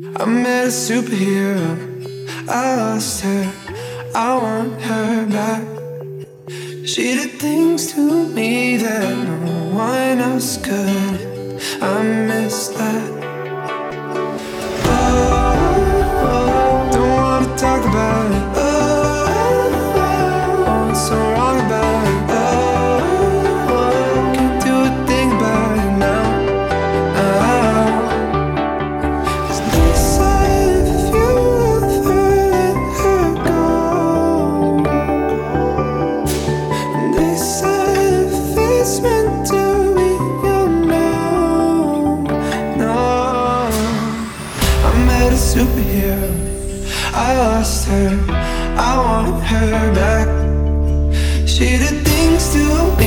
I met a superhero. I lost her. I want her back. She did things to me that no one else could. I miss that. Oh, oh don't wanna talk about it. I want her back. She did things to